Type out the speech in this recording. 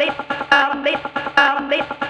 made, I made, I made.